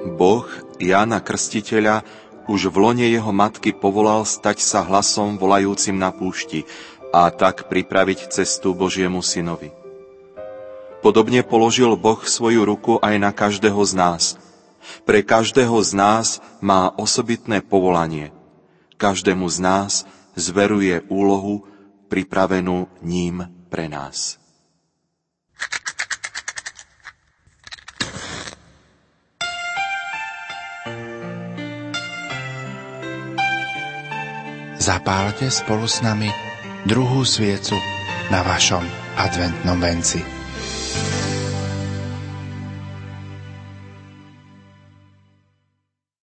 Boh Jána Krstiteľa už v lone jeho matky povolal stať sa hlasom volajúcim na púšti a tak pripraviť cestu Božiemu synovi. Podobne položil Boh svoju ruku aj na každého z nás. Pre každého z nás má osobitné povolanie. Každému z nás zveruje úlohu pripravenú ním pre nás. Zapálte spolu s nami druhú sviecu na vašom adventnom venci.